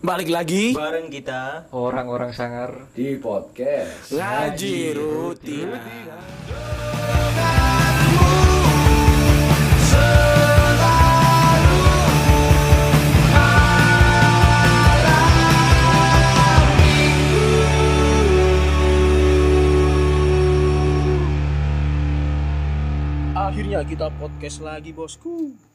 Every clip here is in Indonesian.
Balik lagi. Bareng kita. Orang-orang sangar. Di podcast. Ngaji rutin. Akhirnya kita podcast lagi bosku.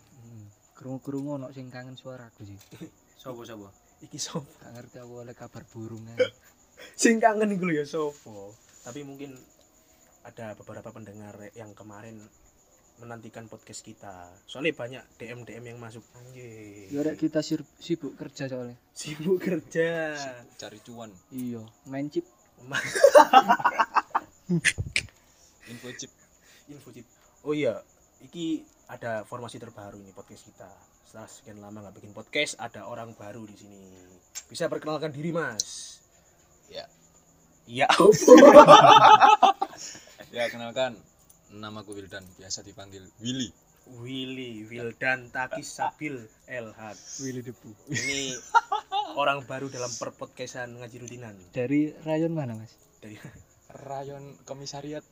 Kerungu-kerungu ono sing kangen suaraku sih sobo sobo Iki sopo? gak ngerti aku oleh kabar burung ae. Sing kangen iku lho ya sopo. Tapi mungkin ada beberapa pendengar yang kemarin menantikan podcast kita. Soalnya banyak DM DM yang masuk. Anjir. ya rek kita sibuk kerja soalnya Sibuk kerja. cari cuan iya main chip info chip Info chip. Oh iya, iki ada formasi terbaru ini podcast kita. Setelah sekian lama nggak bikin podcast, ada orang baru di sini. Bisa perkenalkan diri, Mas. ya Iya. ya kenalkan nama aku Wildan biasa dipanggil Willy Willy Wildan Takis Sabil LH. Willy Debu Ini orang baru dalam perpodcastan ngaji rutinan. dari rayon mana mas Dari rayon komisariat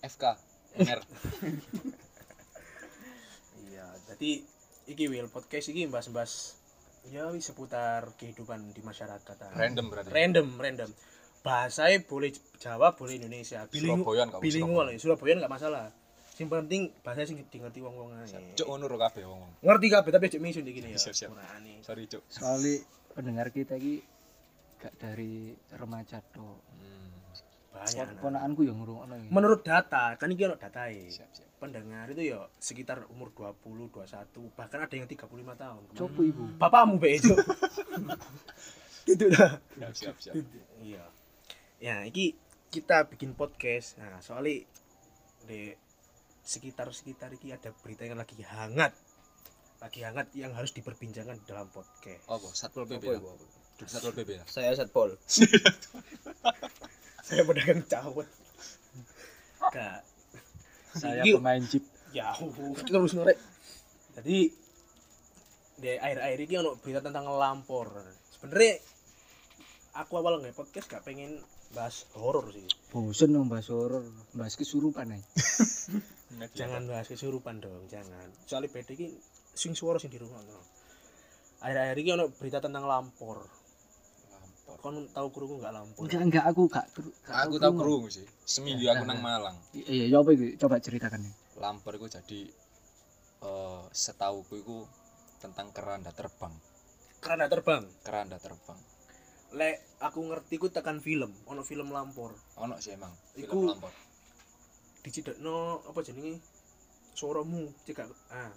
FK NR Jadi iki Will podcast iki bahas-bahas ya seputar kehidupan di masyarakat. ah. random berarti Random, random. Bahasanya boleh Jawa, boleh Indonesia. Bilingu, Surabayaan kamu, bilingual ya. Surabaya enggak masalah. Sing penting bahasa sing dimengerti wong-wong ae. cuk ngono ro kabeh wong Ngerti kabeh tapi aja misun iki ya. Siap, siap. Sorry cuk soalnya pendengar kita ini gak dari remaja tuh hmm, Banyak. ponakanku yang ngurung ini Menurut data, kan iki ono datae. Pendengar itu ya sekitar umur 20, 21, bahkan ada yang 35 tahun. coba ibu Bapakmu be itu. Gitu dah. siap siap siap Iya. Ya, iki kita bikin podcast. Nah, soalnya di sekitar-sekitar iki ada berita yang lagi hangat. Lagi hangat yang harus diperbincangkan di dalam podcast. apa satpol pp ya? itu? satpol pp ya saya satpol Saya pedagang cawet. Kak. saya pemain chip Ya, terus norek. Jadi di akhir-akhir ini ono berita tentang lampor. Sebenarnya aku awal nge podcast gak pengen bahas horor sih. bosen dong bahas horor bahas kesurupan aja jangan bahas kesurupan dong jangan soalnya beda ini sing suara sing di rumah no. akhir-akhir ini ono berita tentang Lampor. Kon tahu kurungu nggak lampor enggak enggak aku gak, gak aku tahu kerungu. sih. Seminggu aku nang Malang. Iya ya apa coba ceritakan nih lampor itu jadi eh setauku itu tentang keranda terbang. Kerana terbang? Keranda terbang. Lek aku ngerti ku tekan film ono film lampor. Ono sih emang Iku- film lampor. dicidekno apa jenenge? Suaramu cekak ah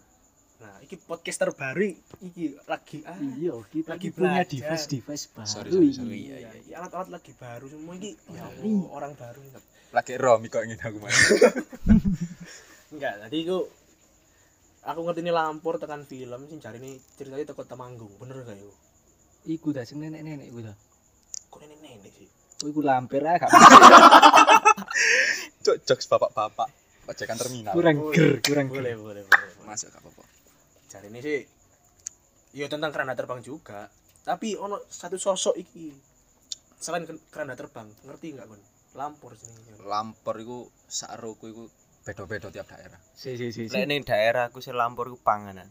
nah iki podcast terbaru iki lagi ah iya kita Lagi punya belajar. device device baru Sorry, sorry, sorry. iya, iya, alat-alat lagi baru semua iki ya Iya. Allah, orang baru ini. lagi rom kok ingin aku main enggak tadi ku aku ngerti ini lampor tekan film sing cari ini ceritanya teko Temanggung bener gak yo iku dah sing nenek-nenek iku dah kok nenek nenek sih Oh, iku lampir aja gak cok jokes bapak-bapak ojekan terminal kurang Boleh, ger, kurang boleh ger. boleh boleh, boleh. masuk gak apa-apa cari ini sih ya tentang keranda terbang juga. Tapi ono satu sosok iki selain ke- keranda terbang ngerti nggak kon lampor sini lampor itu sakroku itu beda-beda tiap daerah. Si si si. si. lek ning daerahku sing lampor ku panganan.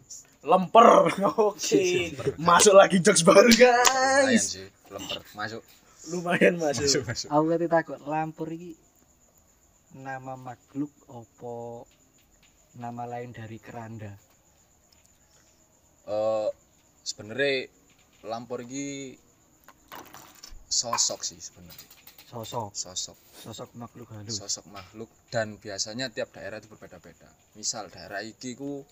Lemper oke. Masuk lagi jokes baru lumayan guys sih lemper masuk. Lumayan masuk, masuk masuk. Aku kate takut lampur iki nama makhluk opo nama lain dari keranda. Eh sebenarnya lampor ini sosok sih sebenarnya. Sosok, sosok. Sosok makhluk halus. sosok makhluk. Dan biasanya tiap daerah itu berbeda-beda. Misal daerah iki ku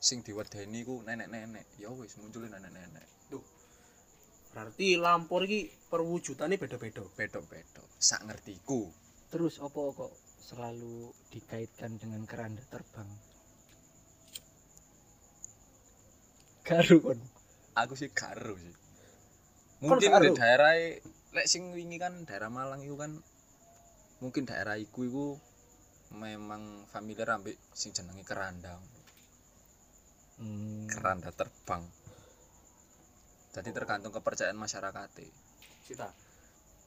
sing diwedeni ku nenek-nenek. Ya wis munculin nenek-nenek. Berarti lampor iki perwujudannya beda-beda? Beda-beda sak ngertiku Terus opo kok selalu dikaitkan dengan keranda terbang? Garu kon. aku sih karo sih mungkin di daerah lek sing wingi kan daerah Malang itu kan mungkin daerah iku iku memang familiar ambek sing jenenge kerandang Hmm. keranda terbang jadi tergantung kepercayaan masyarakat Sita.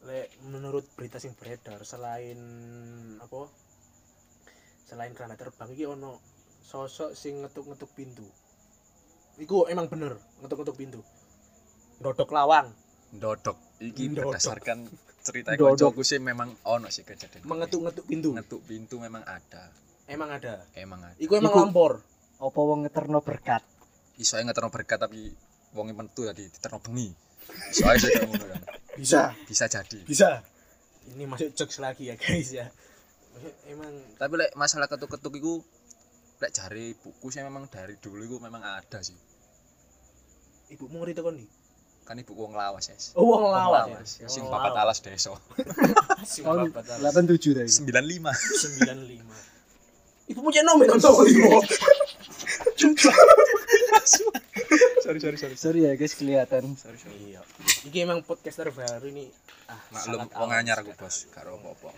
Lek menurut berita sing beredar selain apa? Selain kerana terbang iki ono sosok sing ngetuk-ngetuk pintu. Iku emang bener ngetuk-ngetuk pintu. Dodok lawang, dodok iki Ndodok. berdasarkan cerita koncoku sih memang ono sih kejadian mengetuk-ngetuk pintu. ngetuk pintu memang ada Emang ada. emang ada Iku emang Iku- lampor. apa wong ngeterno berkat iso ae ngeterno berkat tapi wonge mentu tadi diterno bengi iso ae sih ngono kan Bisa, bisa jadi bisa. Ini masuk jokes lagi ya guys ya. Emang tapi lek masalah ketuk-ketuk iku lek jari buku sih memang dari dulu iku memang ada sih ibu mau ngerti kon nih. kan ibu wong lawas ya Oh, wong Wong lawas. ya. sing papat lawas. alas deso Sing papat alas. 87 tadi 95 95. Ibu punya nomor nonton ibu. sorry sorry sorry sorry ya guys kelihatan sorry sorry Iya. Iki emang podcaster baru ini. Ah, maklum wong anyar aku bos karo apa-apa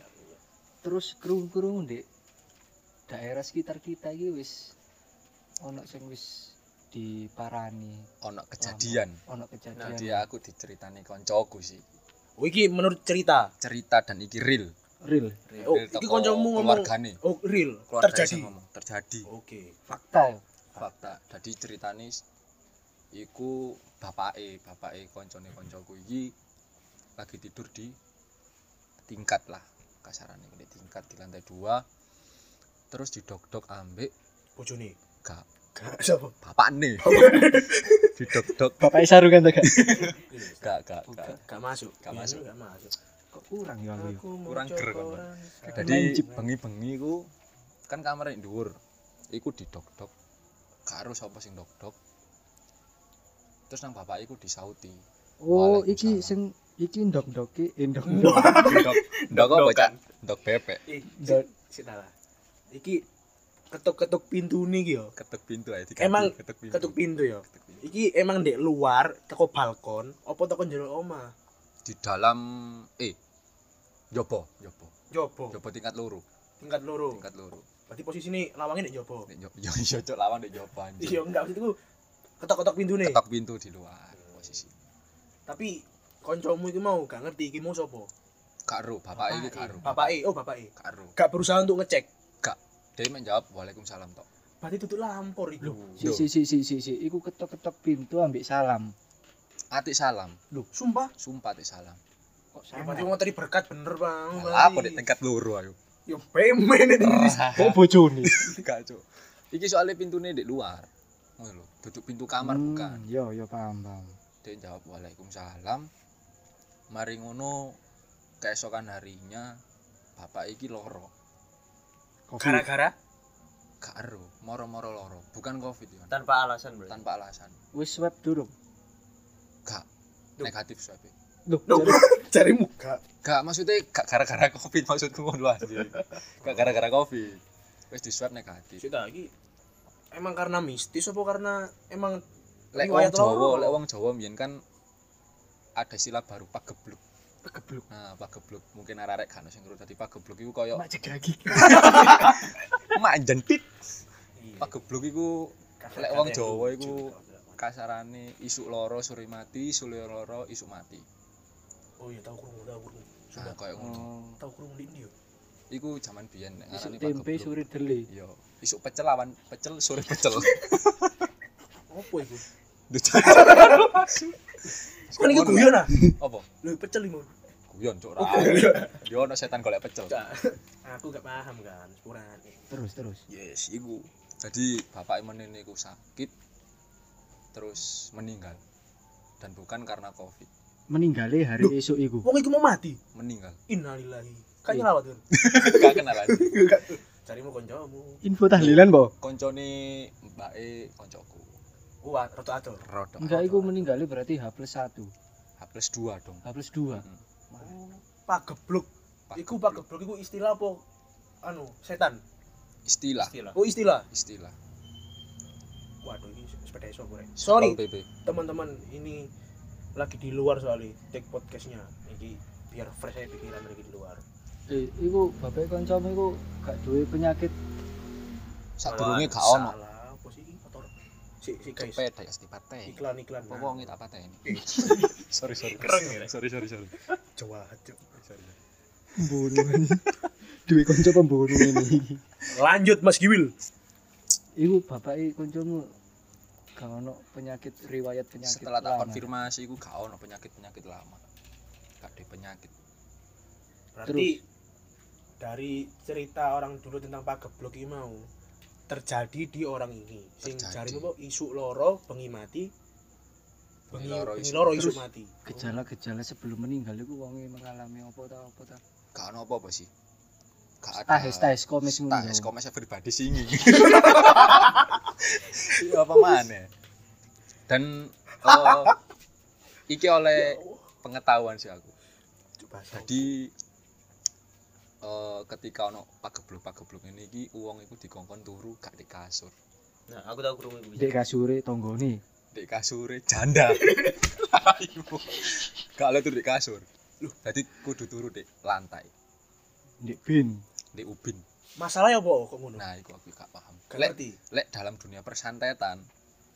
terus kerung-kerung di daerah sekitar kita iki wis ono sing wis diparani ono kejadian ono kejadian jadi aku diceritani koncoku sih Oh, iki menurut cerita. cerita dan iki real real Oh, Real iki teko kancamu ngomong. keluargane Oh, real. keluarga Terjadi. ngomong terjadi Oke. fakta ya fakta jadi ceritane iku bapake bapake koncone koncoku iki lagi tidur di tingkat lah kasarannya di tingkat di lantai dua terus didok-dok ambek Bojone. gak Gak siapa? bapak nih didok-dok. Bapak sarungan tuh gak gak gak gak Gak, gak masuk. Gak masuk. Gak masuk. kok kurang ya aku Kurang ger, kan, jadi bengi-bengi ku kan kamar yang dhuwur. Iku didok-dok. Karo sapa sing dok-dok. Terus nang bapak iku disauti. Oh iki sing iki ndok-ndoki eh, ndok. Dok dok apa cak? Dok bebek. Eh, Dok. Iki ketuk-ketuk pintu nih yo. ketuk pintu aja Emang ketuk pintu Ketuk pintu yo. Ketuk pintu. Iki emang di luar teko balkon apa teko jero oma? di dalam eh jopo jopo Jopo. jopo tingkat loro Tingkat loro. tingkat loro Berarti posisi ini lawangnya di jopo. Nek jo- yo yo cok lawan di jopo anjir Iya enggak maksudku ketok-ketok pintu nih. ketok pintu di luar posisi Tapi koncomu itu mau gak ngerti iki mau sopo. karo bapak iki karo Bapak E, oh bapak E. karo Gak berusaha untuk ngecek. Dia menjawab waalaikumsalam tok. Berarti tutup lampor itu. si si si si si si iku ketok-ketok pintu ambek salam. Atik salam. Sumpah. sumpah atik salam. Kok sama berarti mau tadi berkat bener bang. Apa di tingkat loro ayo Yo pemen ini. kok bojone? Gak cok iki soalnya pintunya di luar. Ngono lho duduk pintu kamar Hmm, bukan yo yo paham paham. Dia jawab waalaikumsalam. Mari ngono keesokan harinya bapak iki loro. Gara-gara? Karo moro-moro loro. Bukan covid ya tanpa alasan berarti? Tanpa alasan. Wis swab durung? Gak. Duh. negatif swab Loh, Duh, jadi- cari muka. gak maksudnya gak gara-gara covid maksudku ngono anjir gak gara-gara covid. Wis di swab negatif. Sudah lagi. Emang karena mistis apa karena emang lek wong Jawa lek wong Jawa mbiyen kan ada istilah baru pagebluk kegebluk. nah pagebluk. Mungkin arek-arek kan sing ngerti dadi pagebluk iku koyo mak manjan pit. Iya. pagebluk iku lek wong Jawa iku kasarane isuk loro sore mati sule loro isuk mati. Oh iya tahu kurung tahu kurung. nah Sudah koyo ngono. Oh. Tahu kurung di India. iku jaman biyen nek isuk ngarani tempe pagebluk. suri deli. Iya. Isuk pecel lawan pecel sore pecel. Apa itu? Duh, Kan iki guyon ah. apa Lho pecel limo. guyon cuk Oh, ra yo ono setan golek pecel. Aku gak paham kan, sepuran. terus terus yes iku jadi bapak menene iku sakit terus meninggal dan bukan karena covid meninggali hari Loh. esuk iku Wong iku mau mati. meninggal Innalillahi. Iya. nyelawat kan. gak kenal lagi Enggak. Carimu koncomu. info tahlilan po koncone mbake koncoku Wah, roto atur. rodok enggak iku meninggali berarti H plus 1 H plus 2 dong H plus 2 Pagebluk. Iku pagebluk iku istilah apa? Anu, setan. istilah istilah Oh, istilah. istilah Waduh, ini sepeda iso gue. Sorry, teman-teman, ini lagi di luar soalnya take podcastnya. Ini biar fresh aja pikiran lagi di luar. eh iku bapak kancamu iku gak duwe penyakit sadurunge gak ono Salah, apa sih ini motor? Si si guys Sepeda ya dipateni. iklan iklan Apa wong tak pateni. Eh. Sorry sorry. Keren ya? Sorry sorry sorry. jawa cuk Sorry. Pembunuhan. Duwe kanca pembunuh ini. lanjut Mas Giwil Iku bapake kancamu gak ono penyakit riwayat penyakit. Setelah tak konfirmasi iku gak ono penyakit-penyakit lama. Gak ada penyakit. berarti dari cerita orang dulu tentang Pak Geblok ini mau terjadi di orang ini sing Terjadi. jari apa isu loro bengi mati bengi Bengi loro isu. mati Gejala-gejala sebelum meninggal iku wonge mengalami apa ta apa ta? Gak ono apa-apa sih. Gak ada. Tahes tahes komis ngono. Tahes komes pribadi singi. Iya apa mana? Dan eh, iki oleh pengetahuan sih aku. coba Jadi eh, ketika ono pagebluk-pagebluk ini iki uang iku dikongkon turu gak di kasur. Nah, aku tahu krungu iku. Dek kasure tanggane. Di kasure janda. Gak oleh turu di kasur. Jadi kudu turu di lantai, Dek bin. di ubin. masalahnya apa kok ngono Nah, iku aku gak paham. Lek lek dalam dunia persantetan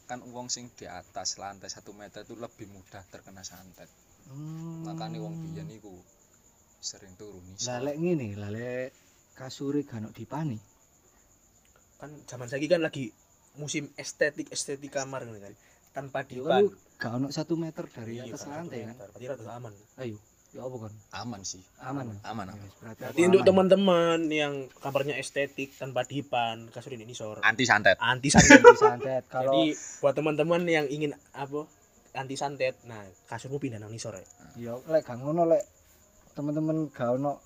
kan uang sing di atas lantai satu meter itu lebih mudah terkena santet Hmm. makanya uang biyen iku sering turun Lah lek ngene, lah lek kasure gak ono dipani. kan zaman saya kan lagi musim estetik estetik kamar ngono kan tanpa Yo dipan kan gak ono satu meter dari Iya, atas lantai kan. berarti rada aman Ayo, ya apa kan? aman sih Aman. aman Ya, aman berarti Berarti aku untuk teman-teman yang kamarnya estetik tanpa dipan kasur ini sor anti santet anti santet. Anti santet. Kalau Jadi buat teman-teman yang ingin apa anti santet, nah kasurmu pindah nang nisor ya. ya lek gak ngono lek teman-teman gak ono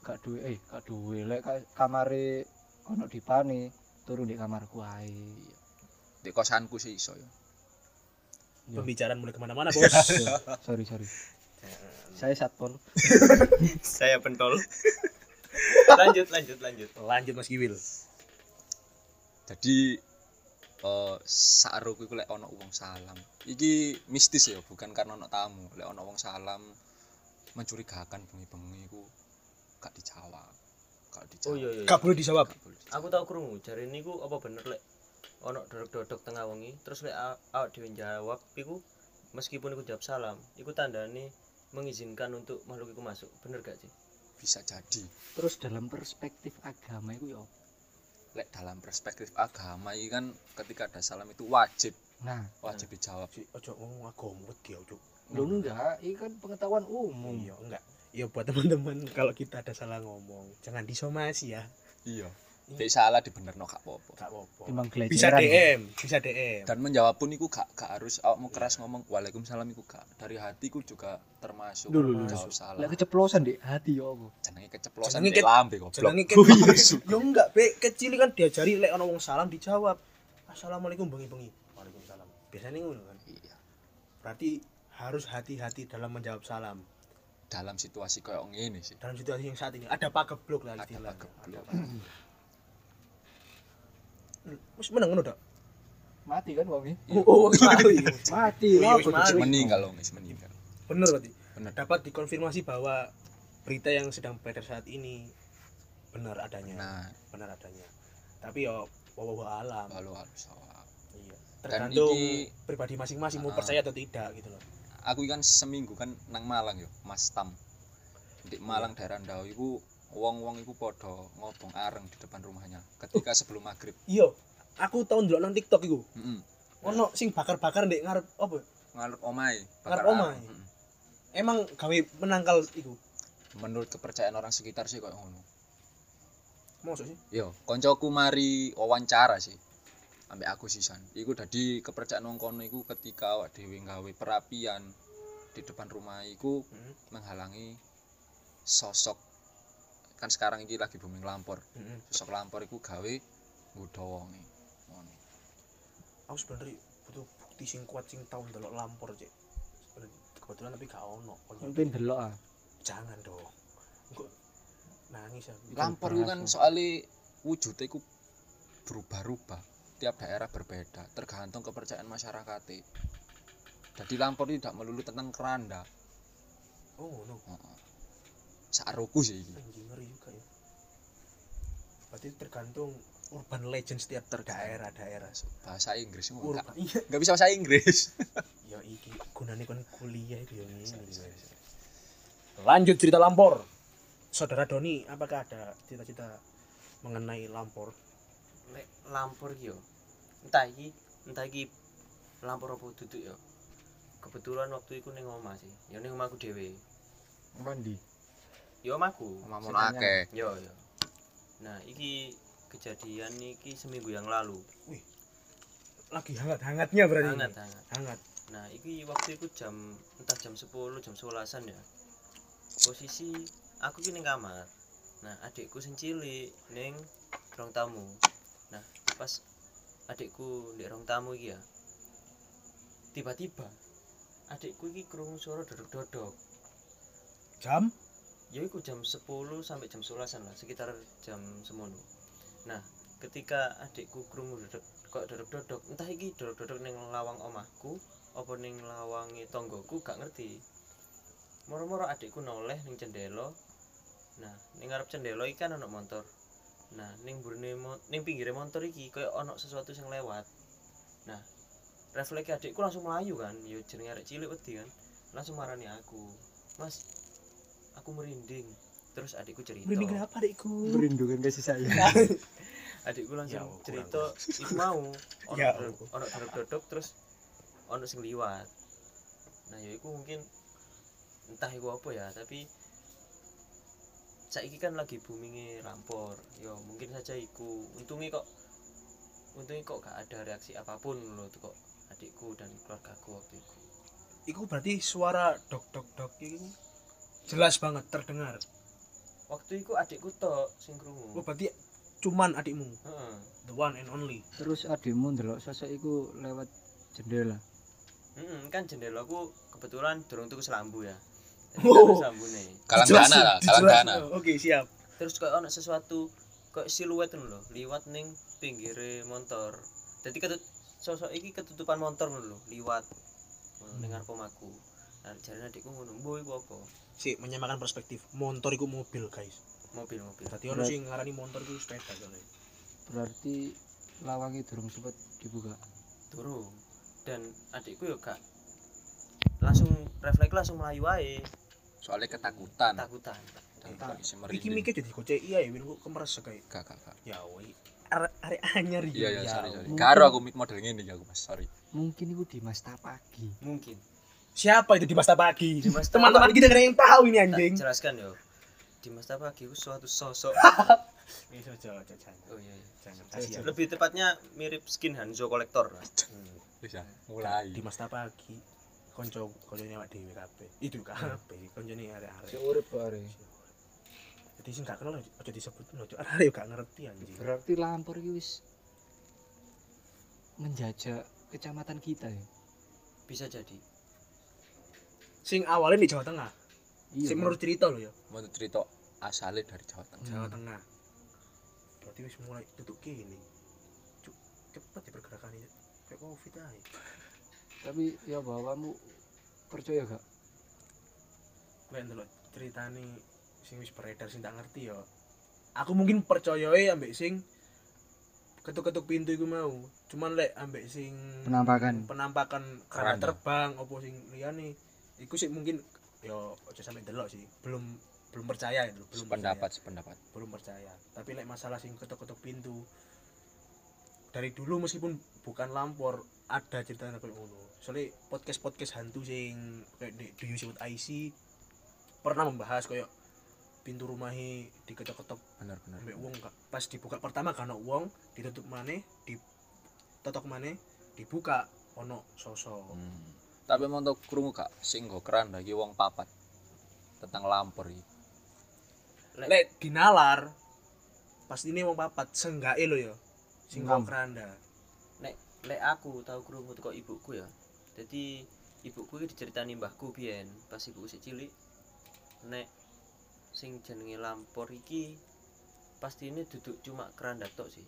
gak duwe eh gak duwe lek ka- kamare ono dipani turu di kamarku ae. di kosanku sih iso ya Ya. Pembicaraan mulai ke mana-mana bos. Sorry sorry. Saya satpol. Saya pentol. lanjut, lanjut, lanjut. Lanjut Mas Giwil. jadi eh saruku iku lek ono wong salam iki mistis ya bukan karena ono tamu lek ono wong salam mencurigakan bengi-bengi iku gak dijawab gak dijawab Oh iya iya. Gak boleh dijawab. Gak boleh dijawab. Aku tahu krungu, jare niku apa bener lek ono dodok-dodok tengah wengi, terus lek awak dhewe jawab iku meskipun iku jawab salam, iku tandane mengizinkan untuk makhluk iku masuk. Bener gak sih? bisa jadi Terus dalam perspektif agama itu ya. lek dalam perspektif agama ini kan ketika ada salam itu wajib Nah, wajib dijawab Si ojo ngomong agama wedi ojo. Lu enggak, ini kan pengetahuan umum. Iya, enggak. Iya buat teman-teman kalau kita ada salah ngomong, jangan disomasi ya. iya Dek salah dibenerno gak apa-apa Gak apa-apa. Bisa. DM, bisa DM. dan menjawab pun iku gak gak harus awakmu keras ngomong waalaikumsalam iku gak dari hatiku juga termasuk lho. jawab salam Lek keceplosan di hati ya apa? jenenge keceplosan di ke- lambe goblok Jenenge Oh, kan iya. Yo enggak, be kecil kan diajari lek ana wong salam dijawab. Assalamualaikum bengi-bengi. Waalaikumsalam. Biasanya ngono kan. iya Berarti harus hati-hati dalam menjawab salam. dalam situasi kayak ngene sih Dalam situasi yang saat ini ada pageblok lah Ada istilahnya. Ada pageblok. Hmm, Wis meneng ngono dak? Mati kan wong Oh, oh, mati. Mati. Oh, iya, lah, kudu mati. cerita. meninggal loh guys meninggal Bener berarti. bener Dapat dikonfirmasi bahwa berita yang sedang beredar saat ini benar adanya. nah Benar adanya. Tapi yo wallahu alam. lalu harus Iya. Dan Tergantung iki- pribadi masing-masing mau percaya atau tidak gitu loh. Aku kan seminggu kan nang Malang yo Mas Tam di Malang daerah Ndau iku wong-wong iku podo ngobong areng di depan rumahnya ketika sebelum maghrib Iya, aku tahu ndelok nang TikTok iku. Mm-mm. Ono sing bakar-bakar ndek ngarep apa? ngarep omai Ngarep omai? areng. Mm-mm. Emang gawe menangkal iku. menurut kepercayaan orang sekitar sih kayak ngono Maksud sih? yo koncoku mari wawancara sih ambek aku sisan iku dadi kepercayaan wong kono iku ketika awak dhewe gawe perapian di depan rumah iku Heeh. menghalangi sosok kan sekarang ini lagi booming lampor Heeh. sosok lampor iku gawe nggodha wonge ngono Aku sebenarnya butuh bukti sing kuat sing tau ndelok lampor, Cek. Kebetulan tapi gak ono. Mungkin delok ah. Jangan dong. Engko nangis aku. lampor itu kan soalnya wujudnya iku berubah-ubah tiap daerah berbeda tergantung kepercayaan masyarakat jadi lampor tidak melulu tentang keranda Oh, no. Heeh. Saruku sih. Anjing ngeri juga ya. Berarti tergantung urban legend setiap daerah-daerah. Bahasa Inggris enggak urban iya. enggak bisa bahasa Inggris. Ya iki gunane kon kuliah itu yang ini lanjut cerita lampor saudara Doni apakah ada cita-cita mengenai lampor lek lampur iki yo. Entah iki entah iki lampur apa duduk yo. Kebetulan waktu itu ning omah sih. Ya ning omahku dhewe. Mandi yo omahku. Ngomong akeh. Yo yo. Nah iki kejadian iki seminggu yang lalu. Lagi hangat-hangatnya berarti hangat ini. hangat hangat. Nah iki waktu itu jam entah jam 10 jam 11an ya. Posisi aku ki ning kamar. Nah adikku sing cilik ning ruang tamu nah pas adikku di ruang tamu iki ya tiba-tiba adikku iki krungu suara dodok-dodok. Jam? Ya iku jam 10 sampai jam 11an lah sekitar jam semono. Nah ketika adikku krungu dodok kok dodok-dodok entah iki dodok-dodok ning lawang omahku apa ning lawange tonggoku gak ngerti. Moro-moro adikku noleh ning cendela nah ning ngarep cendela iki kan ono motor nah ning burine ning pinggire motor iki koyo ono sesuatu sing lewat. Nah refleks adikku langsung melayu kan yo jenenge arek cilik wedi kan langsung marani aku mas aku merinding. Terus adikku cerita. Merinding kenapa adikku? Perlindungan kasih sayang. Adikku langsung Ya, cerita itu mau. Ono Ya, dodok- ono dodok dodok terus ono sing liwat. Nah ya iku mungkin entah iku apa ya tapi saiki kan lagi boomingnya lampor yo mungkin saja iku untungnya kok untungnya kok gak ada reaksi apa pun loh tuh kok adikku dan keluargaku waktu itu Iku berarti suara dok dok dok itu jelas banget terdengar. waktu itu adikku tok sing Oh berarti cuman adikmu, Heeh. the one and only. terus adikmu ndelok sosok iku lewat jendela Mm-mm, kan jendelaku kebetulan durung tuku selambu ya. Oh. Jadi selambu nih. kalang Dijelasin, dana lah kalang dijelasin. dana Oh, Oke siap. Terus kayak ono sesuatu kayak siluet lho, liwat ning pinggire motor. Jadi ketut sosok iki ketutupan motor lho, liwat ning ngarep omahku. Nah, jarene adikku ngono, "Mbok iku apa?" Si menyamakan perspektif. Motor iku mobil guys. Mobil-mobil. Berarti ono sing ngarani motor iku sepeda soalnya. berarti lawangi durung sempet dibuka Durung. Dan adikku yo gak langsung refleks langsung melayu wae, soalnya ketakutan takutan. dan Tak. kondisi Iki mikir jadi gocek iya ya, win kemeres kayak. gak gak gak Ya woi. Arek anyar iki. iya iya Ya sorry sorry karo aku model ngene iki aku mas sorry mungkin iku di Mas Tapagi Mungkin. Siapa itu di Masta Pagi? Teman-teman kita kena yang tahu ini anjing. jelaskan yo. Dimas Tapaki itu suatu sosok. Oh iya. iya. Lebih tepatnya mirip skin Hanzo kolektor bisa mulai di Mas Pagi konco koncone awak dhewe kabeh. Itu kabeh. Koncone arek-arek. Urip bare jadi sing gak kenal aja disebut ojo arek gak ngerti anjing. Berarti lampor iki wis menjajah kecamatan kita ya? Bisa jadi. sing awalnya di Jawa Tengah. Iya sing menurut cerita lo ya. Menurut cerita asalnya dari Jawa Tengah. Jawa. Tengah. Berarti wis mulai tutup kini cepet ya pergerakan ini. Kayak covid aja tapi ya bahwa kamu percaya gak kayak ndelok ceritane sing wis beredar sing tak ngerti ya aku mungkin percayai ambek sing ketuk-ketuk pintu iku mau cuman lek ambek sing Penampakan. penampakan Keranda. terbang opo sing liyane iku sih mungkin yo aja sampe delok sih belum belum percaya itu belum percaya. sependapat belum percaya tapi lek masalah sing ketuk-ketuk pintu dari dulu meskipun bukan lampor ada cerita kayak ngono soalnya podcast podcast hantu sing kayak di Do You See What I See pernah membahas kayak pintu rumahi diketok-ketok. Benar benar. Ambek wong Kak. pas dibuka pertama karena wong ditutup maneh ditotok maneh dibuka ono sosok. Hmm. tapi mau untuk krungu gak? Sing go keranda iki wong papat tentang lampor iki. Lek, lek dinalar pasti ini wong papat senggae lo ya sing kok keranda lek aku tahu krungu teko ibuku ya. Jadi ibuku iki diceritani mbahku biyen pas ibuku sik cilik. Nek sing jenenge lampor iki pasti ini duduk cuma keranda tok sih.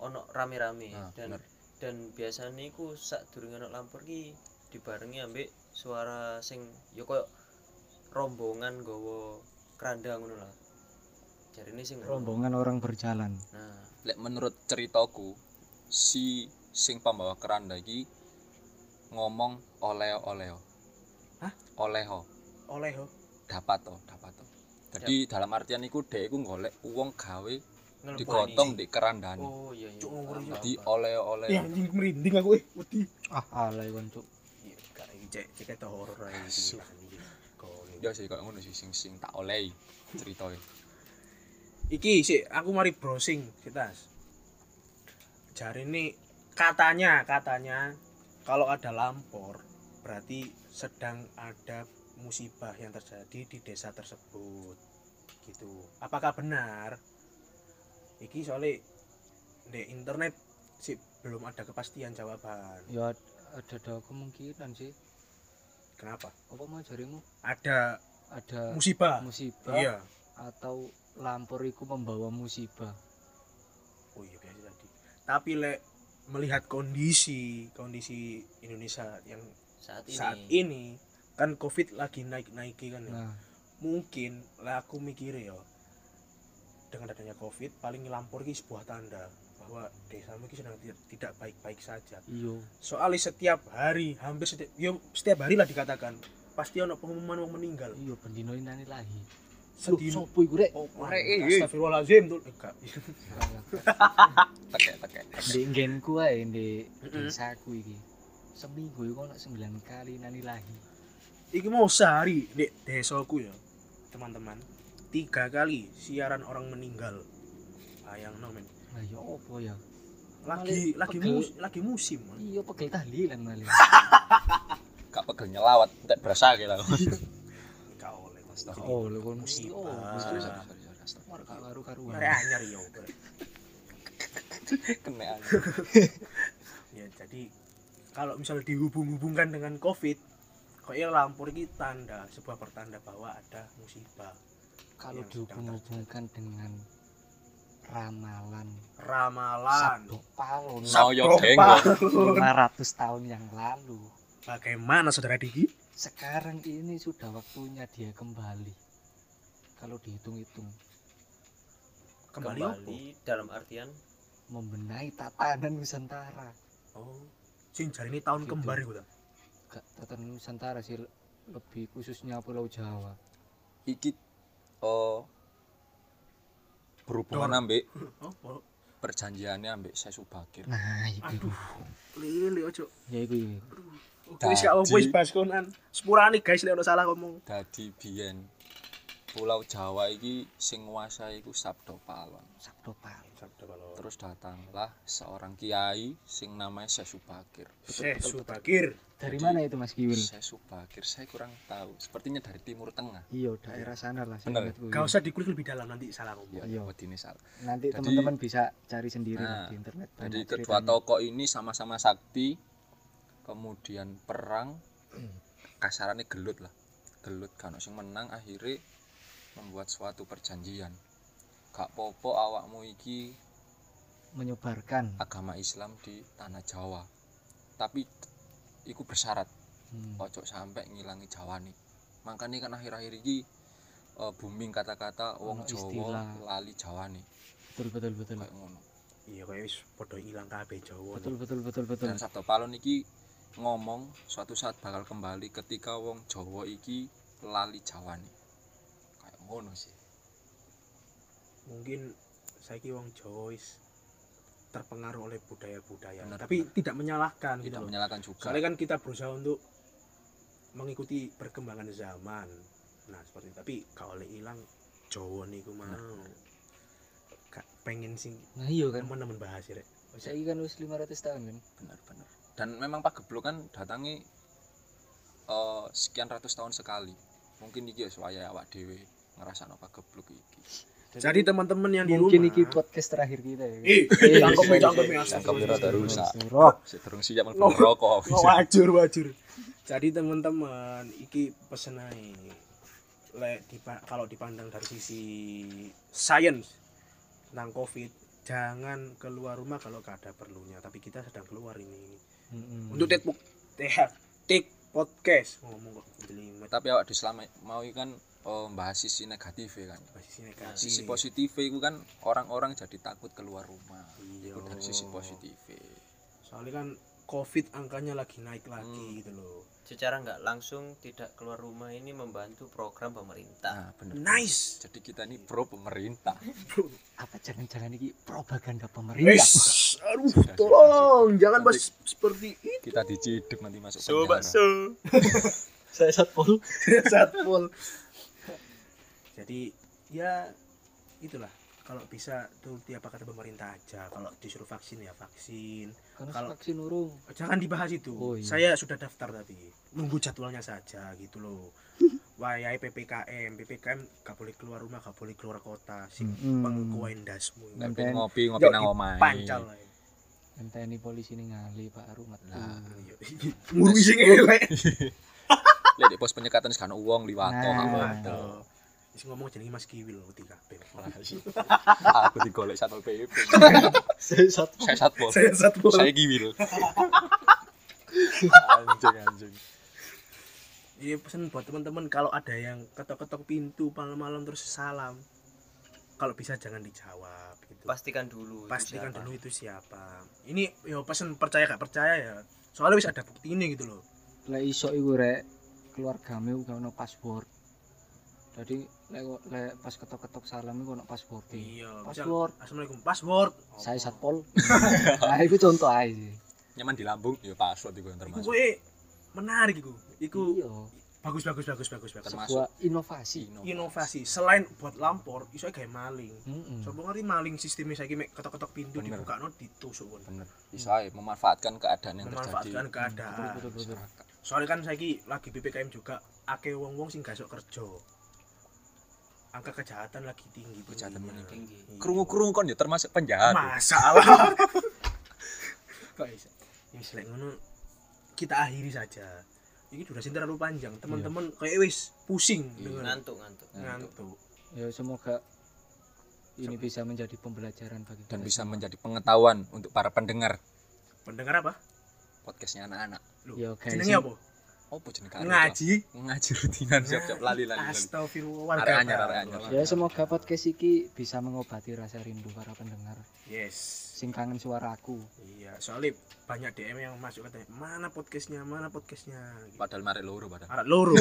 Ono rame-rame nah, dan bener dan biasanya iku sak durunge ana lampur ki dibarengi ambek suara sing ya koyo rombongan gowo keranda ngono lah Jadi ini sing rombongan orang berjalan. Nah, lek menurut ceritaku si sing pembawa keranda iki ngomong oleh-oleh Hah? oleho. Oleh ho dapat to dapat to. Jadi dalam artian iku dek iku golek uang gawe digotong di kerandani. Oh iya iya. Cuk, ngawur Paham, iki. jadi paham, paham. oleh-oleh ya anjing merinding aku eh wedi. Ah alay kon cuk. Iya gak iki cek cek eta horor ae iki Kon. ya sih kayak ngono sih sing sing tak olehi ceritanya iki sih aku mari browsing kita jari ini katanya katanya kalau ada lampor berarti sedang ada musibah yang terjadi di desa tersebut. Gitu. Apakah benar? Iki soalnya di internet sih belum ada kepastian jawaban. Ya ad- ada ada kemungkinan sih. Kenapa? Apa mau jarimu? Ada ada musibah. musibah. Iya atau lampor iku membawa musibah? Oh iya biasa tadi. Tapi lek melihat kondisi kondisi Indonesia yang Saat ini. saat ini kan covid lagi naik naiki kan ya. nah. Mungkin lah aku mikir ya dengan adanya covid paling lampor ini sebuah tanda bahwa desa ini sedang tidak, baik-baik saja. Iyo soalnya setiap hari hampir setiap yo, setiap hari lah dikatakan pasti ono pengumuman mau meninggal. Iyo bendino ini lagi sedino sopo iku rek? Oh Rek, eh, eh. astagfirullahaladzim tuh enggak tekek tekek di nggenku ae di desaku iki. Seminggu iku ono 9 kali nani lagi iki mau sehari di desaku ya. Teman-teman. Tiga kali siaran orang meninggal. Bayang no men. Lah ya opo ya? Lagi lagi mus lagi musim iya pegel tahlilan malah gak pegel nyelawat tak berasa gitu Oleh mas oh oh sorry mesti sorry sorry gak karu-karuan anyar yo kena ya jadi kalau misal dihubung-hubungkan dengan covid kayaknya lampur ini tanda sebuah pertanda bahwa ada musibah. Kalau sedang dihubung-hubungkan dengan ramalan. Ramalan. Sabdo palon palun. 500 tahun yang lalu. Bagaimana saudara Diki sekarang ini sudah waktunya dia kembali. Kalau dihitung-hitung. Kembali, kembali apa? dalam artian? Membenahi tatanan Nusantara. Oh sing ini tahun Gitu. kembar itu ta? gak tatanan Nusantara sih lebih khususnya Pulau Jawa. Iki oh berhubungan ambek oh, perjanjiannya ambek saya Subakir nah itu. Aduh lili ojo. Ya itu ya. Wis gak apa wis bahas konan. Sepurane guys lek ono salah ngomong. dadi biyen Pulau Jawa iki sing nguasai iku Sabdo Palon sabdo palon Sabda kalau terus datanglah seorang kiai sing namanya Syekh Subakir Syekh Subakir. dari Jadi- mana itu Mas Kiwil Syekh Subakir saya kurang tahu sepertinya dari Timur Tengah iya daerah sana lah Bener. Gak usah dikulik lebih dalam nanti salah ngomong. ya Iya. wedine salah nanti teman-teman bisa cari sendiri Nah, di internet jadi kedua tokoh ini sama-sama sakti kemudian perang kasarannya gelut lah. Gelut kan sing menang akhirnya membuat suatu perjanjian. Gak popo awakmu iki menyebarkan. agama Islam di tanah Jawa. Tapi iku bersyarat. Hmm. ojo sampai ngilangi Jawa nih. Makanya kan akhir-akhir ini eh, booming kata-kata wong Ono Jawa istilah. lali Jawa nih. Betul betul betul. Kayak ngono. Iya kayak wis padha ilang kabeh Jawa. betul betul betul betul. Dan Sabdo Palon iki ngomong suatu saat bakal kembali ketika wong Jawa iki lali Jawa nih kayak ngono sih Mungkin saiki wong Jawa terpengaruh oleh budaya-budaya. Benar, Tapi tidak menyalahkan gitu. tidak loh. menyalahkan juga Soalnya kan kita berusaha untuk mengikuti perkembangan zaman. Nah, seperti itu. Tapi kalau oleh ilang Jawa niku mau. Gak pengen sing nah iya kan teman-teman bahas ya, Rek. saya kan wis 500 tahun kan benar-benar dan memang Pak Geblok kan datangi eh, sekian ratus tahun sekali mungkin iki ya suaya awak dhewe ngerasakno Pak Geblok iki Jadi teman-teman yang di mungkin rumah iki podcast terakhir kita ya Eh, Eh, cangkem sorry, cangkem sorry. ya. Cangkem rada rusak. Sedurung siap mlebu rokok wajur wajur. Jadi teman-teman, iki pesen ae. Lek dipa- kalau dipandang dari sisi sains tentang covid jangan keluar rumah kalau gak ada perlunya tapi kita sedang keluar ini Mm-mm. untuk take take take podcast. Ngomong kok jelimet tapi awak di selama mau kan oh bahas sisi negatif ya kan? Sisi negatif. sisi positif itu kan orang-orang jadi takut keluar rumah. Iya. itu dari sisi positif. Soalnya kan covid angkanya lagi naik lagi Hmm. gitu loh secara nggak langsung tidak keluar rumah ini membantu program pemerintah. Nah bener nice. Jadi kita ini pro pemerintah. Apa jangan-jangan ini propaganda pemerintah? Wes, aduh, Sudah, tolong, sudah, jangan Nanti- bahas seperti itu. kita diciduk nanti masuk so penjara. bakso. Saya satpol Satpol. Jadi ya itulah kalau bisa turuti apa kata pemerintah aja. Kalau disuruh vaksin ya vaksin. karena Kalau- vaksin urung Jangan dibahas itu. Oh, iya. Saya sudah daftar tapi nunggu jadwalnya saja gitu loh. Wayai PPKM, PPKM gak boleh keluar rumah, gak boleh keluar kota. Sing Mm-mm. pengkuain dasmu. Ngopi ngopi ngopi nang omahe Pancal lah. ngenteni polisi ini ngali pak rumet Nah. Ngurui sing elek. Lek di pos penyekatan sekarang uang liwat Nah. Wis ngomong jenenge Mas Kiwil ngerti kabeh. aku digolek satpol pp saya satpol saya satpol Saya satpol. saya giwil anjing anjing Iya pesan buat teman-teman kalau ada yang ketok-ketok pintu malam-malam terus salam. Kalau bisa jangan dijawab gitu. pastikan dulu itu Pastikan siapa. dulu itu siapa. Ini yo pesan percaya gak percaya ya. Soalnya bisa ada bukti ini gitu loh. lek iso iku rek keluargamu gak ono password jadi lek lek pas ketok-ketok salam iku ono password Iya. password Assalamualaikum. Password. saya satpol nah itu contoh aja sih nyaman di lambung ya password itu yang Iku termasuk kowe menarik iku. Iku iya bagus bagus bagus bagus bagus. Termasuk. sebuah inovasi Inovasi selain buat lampor, iso kayak maling. Mm-mm. Sopo ngerti maling sistemnya saiki mek ketok-ketok pintu Bener. dibukakno ditusuk kon. bener bisa aja memanfaatkan keadaan yang Memanfaatkan terjadi keadaan. betul betul betul soalnya kan saiki lagi PPKM juga akeh wong-wong sing gak kerja angka kejahatan lagi tinggi Kejahatan meningkat. tinggi. Iya. kerungu-kerungu kan ya termasuk penjahat. Masalah. Kok bisa? Ini selek ngono kita akhiri saja. Ini durasi terlalu panjang. Teman-teman kayak wis pusing Iya. dengan ngantuk ngantuk ngantuk. Ya semoga ini bisa menjadi pembelajaran bagi dan bisa semua. menjadi pengetahuan untuk para pendengar. Pendengar apa? Podcastnya anak-anak. Loh, Yo, guys, jenenge ini- apa oh jeneng karo ngaji ngaji rutinan siap-siap lali lali astagfirullah Arek anyar, arek anyar. ya semoga podcast iki bisa mengobati rasa rindu para pendengar yes sing kangen suaraku iya soalnya banyak DM yang masuk katanya mana podcastnya mana podcastnya gitu. padahal mari loro padahal Arek loro.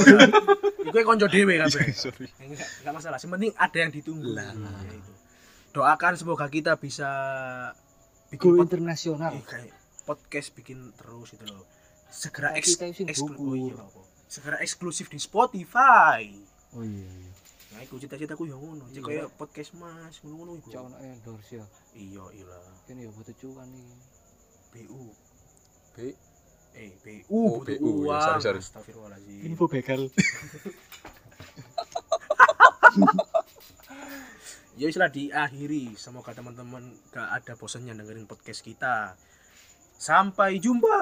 Iku konco dhewe kabeh. sorry Enggak, enggak masalah. Yang penting ada yang ditunggu. Lah. Ya, itu. Doakan semoga kita bisa bikin internasional eh, kayak podcast bikin terus itu loh. Segera Nah, eks kita sing eksklu- gugur. oh iya. Segera eksklusif di Spotify. oh iya iya Nah, iku cita-citaku yang ngono. Cek kayak podcast Mas ngono-ngono iku. cok ono endorse ya Iya, iya. kan ya butuh cuan nih BU. B Eh, BU Oh, BU, ya, sorry, sorry. Info begal ya istilah diakhiri semoga teman-teman gak ada bosannya dengerin podcast kita sampai jumpa